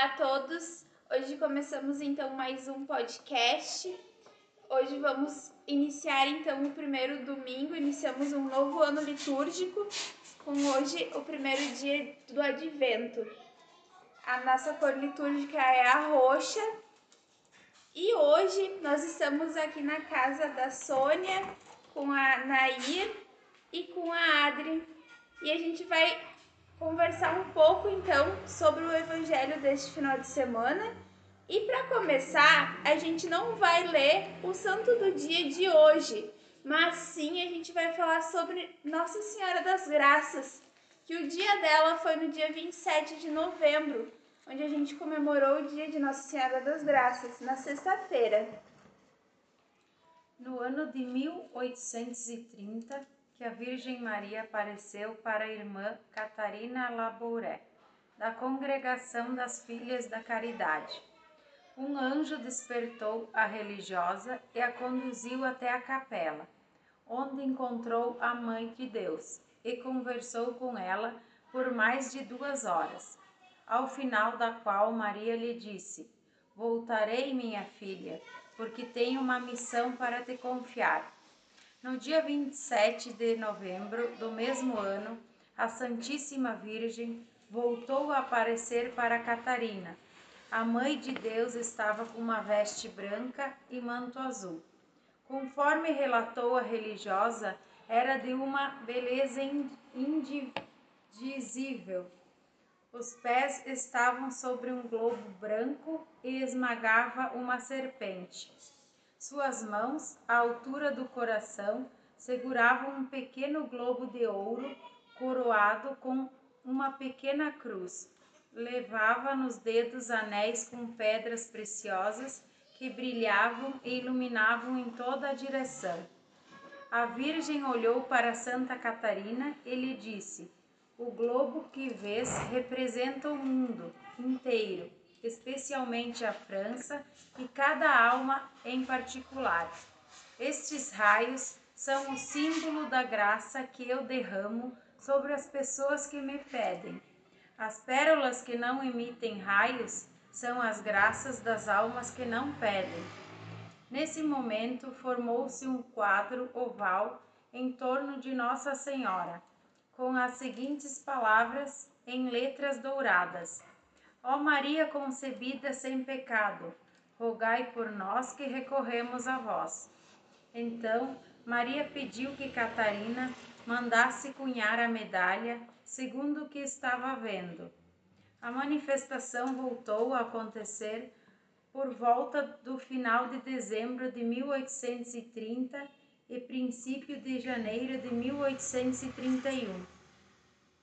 Olá a todos. Hoje começamos então mais um podcast. Hoje vamos iniciar então o primeiro domingo, iniciamos um novo ano litúrgico, com hoje o primeiro dia do advento. A nossa cor litúrgica é a roxa. E hoje nós estamos aqui na casa da Sônia com a Nair e com a Adri. E a gente vai conversar um pouco então sobre o evangelho deste final de semana. E para começar, a gente não vai ler o santo do dia de hoje, mas sim a gente vai falar sobre Nossa Senhora das Graças, que o dia dela foi no dia 27 de novembro, onde a gente comemorou o dia de Nossa Senhora das Graças, na sexta-feira. No ano de 1830, que a Virgem Maria apareceu para a irmã Catarina Labouré, da Congregação das Filhas da Caridade. Um anjo despertou a religiosa e a conduziu até a capela, onde encontrou a Mãe de Deus e conversou com ela por mais de duas horas, ao final da qual Maria lhe disse: Voltarei, minha filha, porque tenho uma missão para te confiar. No dia 27 de novembro do mesmo ano, a Santíssima Virgem voltou a aparecer para Catarina. A Mãe de Deus estava com uma veste branca e manto azul. Conforme relatou a religiosa, era de uma beleza indizível. Os pés estavam sobre um globo branco e esmagava uma serpente. Suas mãos, à altura do coração, seguravam um pequeno globo de ouro coroado com uma pequena cruz. Levava nos dedos anéis com pedras preciosas que brilhavam e iluminavam em toda a direção. A Virgem olhou para Santa Catarina e lhe disse: O globo que vês representa o mundo inteiro especialmente a França, e cada alma em particular. Estes raios são o símbolo da graça que eu derramo sobre as pessoas que me pedem. As pérolas que não emitem raios são as graças das almas que não pedem. Nesse momento, formou-se um quadro oval em torno de Nossa Senhora, com as seguintes palavras em letras douradas: Ó Maria concebida sem pecado, rogai por nós que recorremos a vós. Então, Maria pediu que Catarina mandasse cunhar a medalha, segundo o que estava vendo. A manifestação voltou a acontecer por volta do final de dezembro de 1830 e princípio de janeiro de 1831.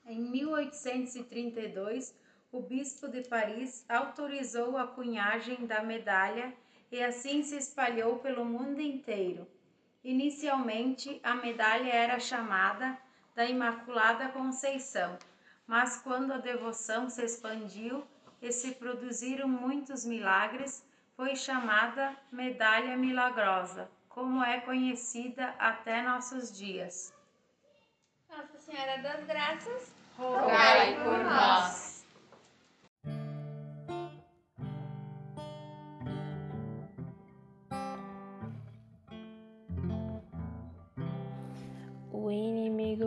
Em 1832, o bispo de Paris autorizou a cunhagem da medalha e assim se espalhou pelo mundo inteiro. Inicialmente, a medalha era chamada da Imaculada Conceição, mas quando a devoção se expandiu e se produziram muitos milagres, foi chamada Medalha Milagrosa, como é conhecida até nossos dias. Nossa Senhora das Graças, rogai por nós.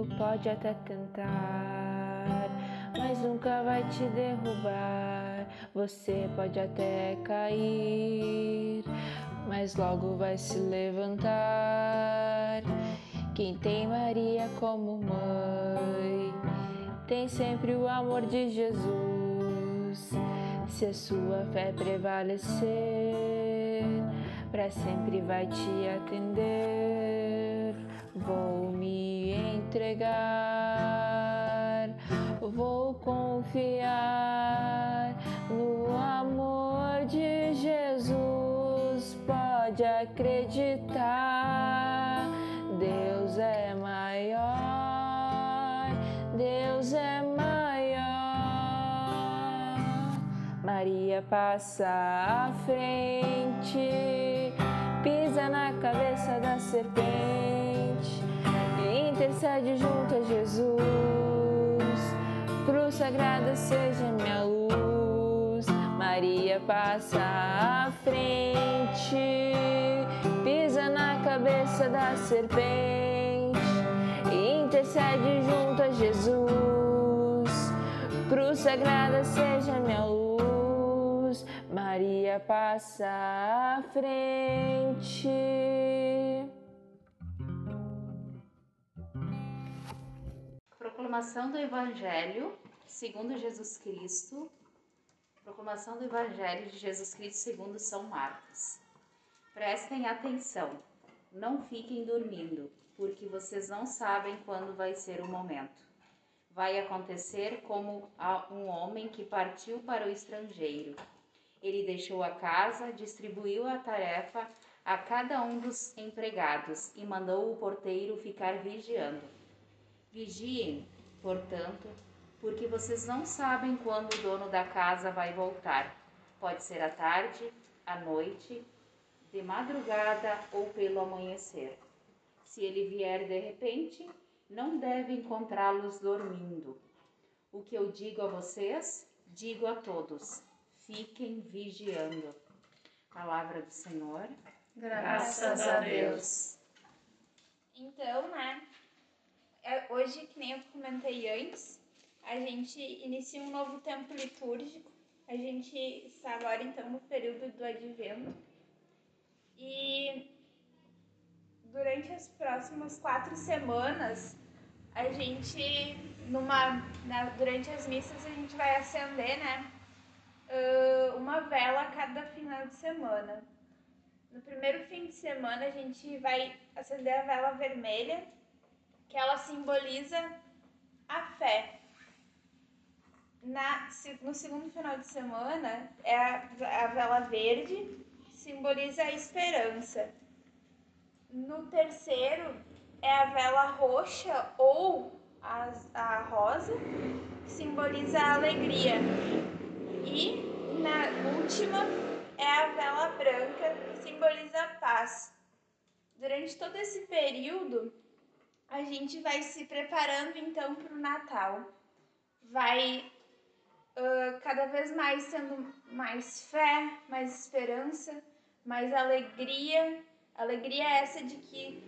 Pode até tentar, mas nunca vai te derrubar. Você pode até cair, mas logo vai se levantar. Quem tem Maria como mãe, tem sempre o amor de Jesus. Se a sua fé prevalecer, para sempre vai te atender. Vou entregar, vou confiar no amor de Jesus. Pode acreditar, Deus é maior, Deus é maior. Maria passa à frente, pisa na cabeça da serpente intercede junto a Jesus. Cruz sagrada seja minha luz, Maria passa à frente, pisa na cabeça da serpente intercede junto a Jesus. Cruz sagrada seja minha luz, Maria passa à frente. Proclamação do Evangelho segundo Jesus Cristo. Proclamação do Evangelho de Jesus Cristo segundo São Marcos. Prestem atenção, não fiquem dormindo, porque vocês não sabem quando vai ser o momento. Vai acontecer como a um homem que partiu para o estrangeiro. Ele deixou a casa, distribuiu a tarefa a cada um dos empregados e mandou o porteiro ficar vigiando. Vigiem, portanto, porque vocês não sabem quando o dono da casa vai voltar. Pode ser à tarde, à noite, de madrugada ou pelo amanhecer. Se ele vier de repente, não deve encontrá-los dormindo. O que eu digo a vocês, digo a todos: fiquem vigiando. Palavra do Senhor. Graças a Deus. Então, né? É- Hoje, que nem eu comentei antes, a gente inicia um novo tempo litúrgico. A gente está agora, então, no período do advento. E durante as próximas quatro semanas, a gente, numa, na- durante as missas, a gente vai acender, né? uma vela a cada final de semana. No primeiro fim de semana, a gente vai acender a vela vermelha, que ela simboliza a fé. Na, no segundo final de semana, é a, a vela verde, simboliza a esperança. No terceiro, é a vela roxa ou a, a rosa, que simboliza a alegria. E na última, é a vela branca, que simboliza a paz. Durante todo esse período, a gente vai se preparando então para o Natal. Vai ah, cada vez mais tendo mais fé, mais esperança, mais alegria. Alegria essa de que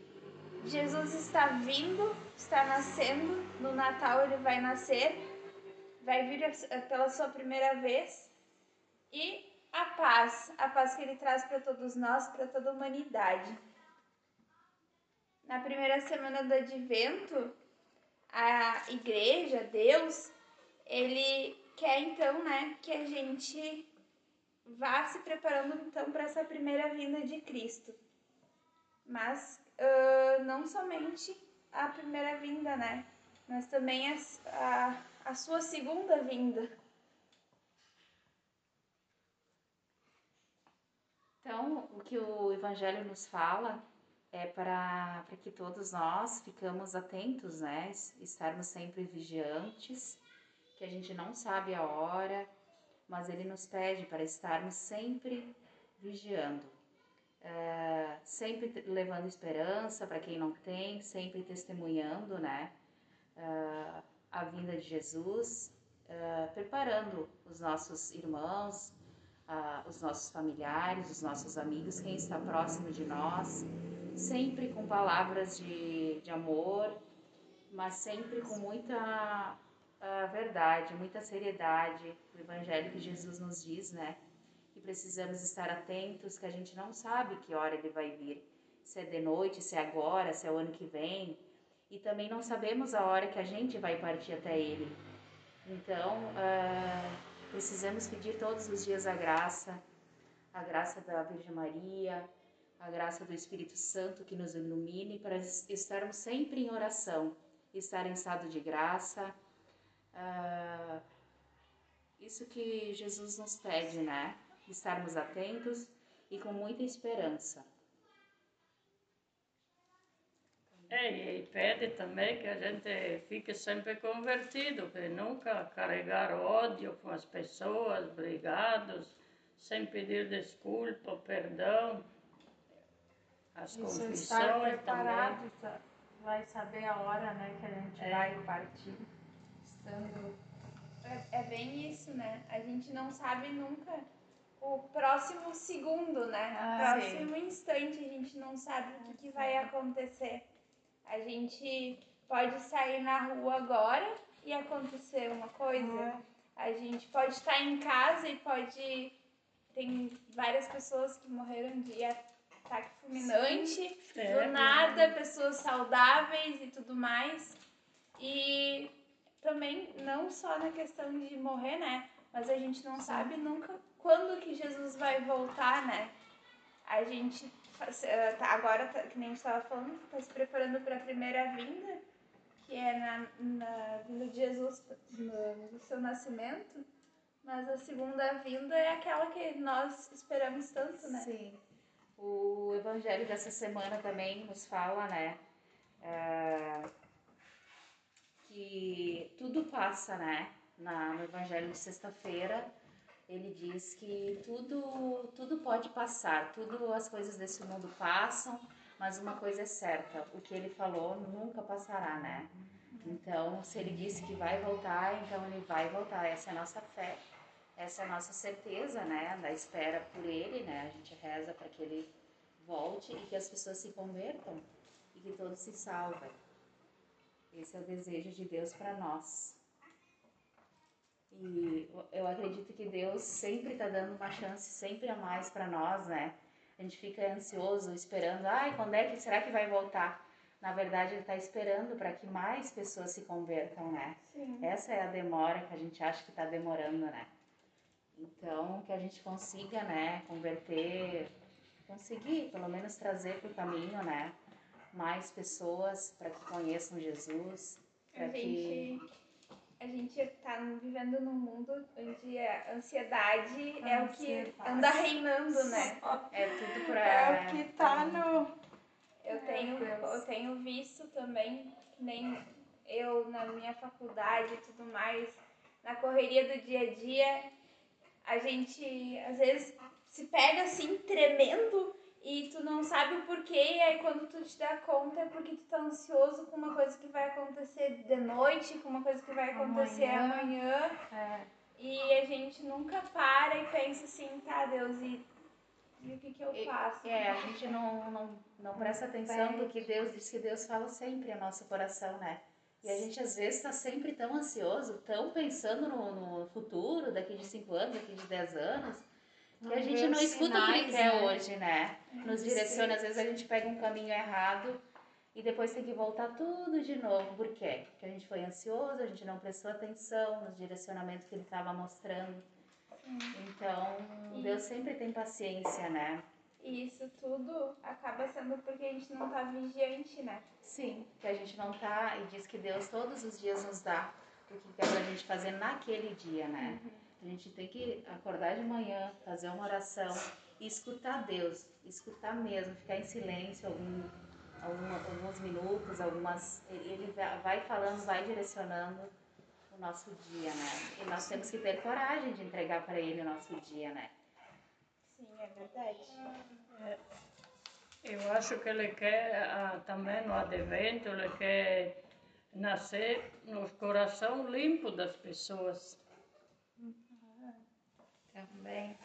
Jesus está vindo, está nascendo. No Natal ele vai nascer, vai vir pela sua primeira vez. E a paz, a paz que ele traz para todos nós, para toda a humanidade. Na primeira semana do advento, a igreja, Deus, ele quer então, né, que a gente vá se preparando então para essa primeira vinda de Cristo. Mas ah, não somente a primeira vinda, né, mas também as- a, a sua segunda vinda. Então, o que o Evangelho nos fala é para que todos nós ficamos atentos, né? Es- Estarmos sempre vigiantes, que a gente não sabe a hora, mas ele nos pede para estarmos sempre vigiando. Eh, sempre levando esperança para quem não tem, sempre testemunhando, né? eh, a vinda de Jesus, eh, preparando os nossos irmãos, os nossos familiares, os nossos amigos, quem está próximo de nós, sempre com palavras de, de amor, mas sempre com muita verdade, muita seriedade, o Evangelho que Jesus nos diz, né? Que precisamos estar atentos, que a gente não sabe que hora ele vai vir, se é de noite, se é agora, se é o ano que vem, e também não sabemos a hora que a gente vai partir até ele. Então, ah, precisamos pedir todos os dias a graça, a graça da Virgem Maria, a graça do Espírito Santo que nos ilumine para es- estarmos sempre em oração, estar em estado de graça. Ah, isso que Jesus nos pede, né? Estarmos atentos e com muita esperança. É, e pede também que a gente fique sempre convertido, que nunca carregar ódio com as pessoas, brigados, sem pedir desculpa, perdão. As Isso, confissões estar também. preparado, sa- vai saber a hora né, que a gente É. vai partir, estando É, é bem isso, né? A gente não sabe nunca o próximo segundo, né? Ah, o próximo instante a gente não sabe o que, que vai acontecer. A gente pode sair na rua agora e acontecer uma coisa. A gente pode estar em casa e pode. Tem várias pessoas que morreram de ataque fulminante, É, do nada, pessoas saudáveis e tudo mais. E também, não só na questão de morrer, né? Mas a gente não sabe nunca quando que Jesus vai voltar, né? A gente, agora, tá- que nem a gente estava falando, está se preparando para a primeira vinda, que é na, na vinda de Jesus, no, no seu nascimento. Mas a segunda vinda é aquela que nós esperamos tanto, né? Sim. O evangelho dessa semana também nos fala, né? ah, que tudo passa, né? Na, no evangelho de sexta-feira, ele diz que tudo, tudo pode passar, tudo as coisas desse mundo passam, mas uma coisa é certa, o que ele falou nunca passará, né? Então, se ele disse que vai voltar, então ele vai voltar. Essa é a nossa fé, essa é a nossa certeza, né? Da espera por ele, né? A gente reza para que ele volte e que as pessoas se convertam e que todos se salvem. Esse é o desejo de Deus para nós. E eu acredito que Deus sempre está dando uma chance, sempre a mais para nós, né? A gente fica ansioso, esperando, ai, quando é que será que vai voltar? Na verdade, Ele está esperando para que mais pessoas se convertam, né? Sim. Essa é a demora que a gente acha que está demorando, né? Então, que a gente consiga, né, converter, conseguir pelo menos trazer para o caminho, né, mais pessoas para que conheçam Jesus, para que a gente tá vivendo num mundo onde a ansiedade é o que anda reinando, né? é tudo para É o que tá no. Eu tenho, Deus. eu tenho visto também, nem eu na minha faculdade e tudo mais, na correria do dia a dia, a gente às vezes se pega assim tremendo e tu não sabe o porquê, e aí quando tu te dá conta é porque tu tá ansioso com uma coisa que vai acontecer de noite, com uma coisa que vai acontecer Amanhã. amanhã. É, E a gente nunca para e pensa assim, tá, Deus, e, e o que que eu faço? É, a gente não, não, não presta atenção porque Deus diz que Deus fala sempre ao nosso coração, né? E a gente às vezes está sempre tão ansioso, tão pensando no, no futuro, daqui de 5 anos, daqui de 10 anos, que a gente não escuta o que ele quer né? hoje, né? Nos direciona, às vezes a gente pega um caminho errado e depois tem que voltar tudo de novo. Por quê? Porque a gente foi ansioso, a gente não prestou atenção nos direcionamentos que ele estava mostrando. Então, E- Deus sempre tem paciência, né? E isso tudo acaba sendo porque a gente não tá vigiante, né? Sim, que a gente não tá e diz que Deus todos os dias nos dá o que quer pra gente fazer naquele dia, né? A gente tem que acordar de manhã, fazer uma oração e escutar Deus, escutar mesmo, ficar em silêncio algum, alguma- alguns minutos, algumas. Ele vai- falando, vai direcionando o nosso dia, né? E nós temos que ter coragem de entregar para Ele o nosso dia, né? Sim, é verdade. Eu acho que ele quer ah, também no advento, ele quer nascer no coração limpo das pessoas. Também.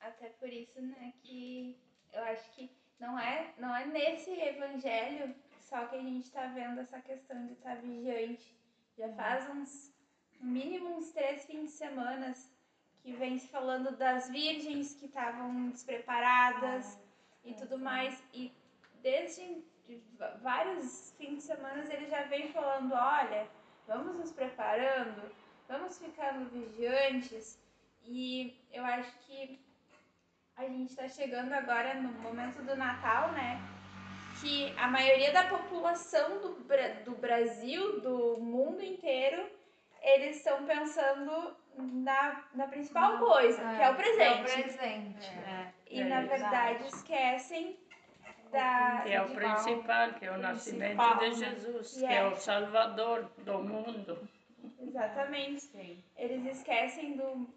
Até por isso, né, que eu acho que não é, não é nesse evangelho só que a gente tá vendo essa questão de estar vigiante. Já faz uns, no mínimo uns três fins de semana que vem se falando das virgens que estavam despreparadas e tudo mais. E desde vários fins de semana ele já vem falando, olha, vamos nos preparando, vamos ficando vigiantes. E eu acho que a gente está chegando agora no momento do Natal, né? Que a maioria da população do, do Brasil, do mundo inteiro, eles estão pensando na, na principal coisa, que é o É o presente. presente. É. E É na verdade. verdade esquecem da. Que é o principal, que é o nascimento de? Jesus, que é. é o Salvador do mundo. Exatamente. Sim. Eles esquecem do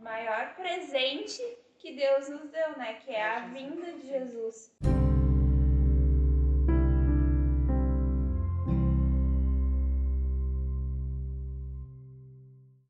maior presente que Deus nos deu, né? Que é a vinda de Jesus.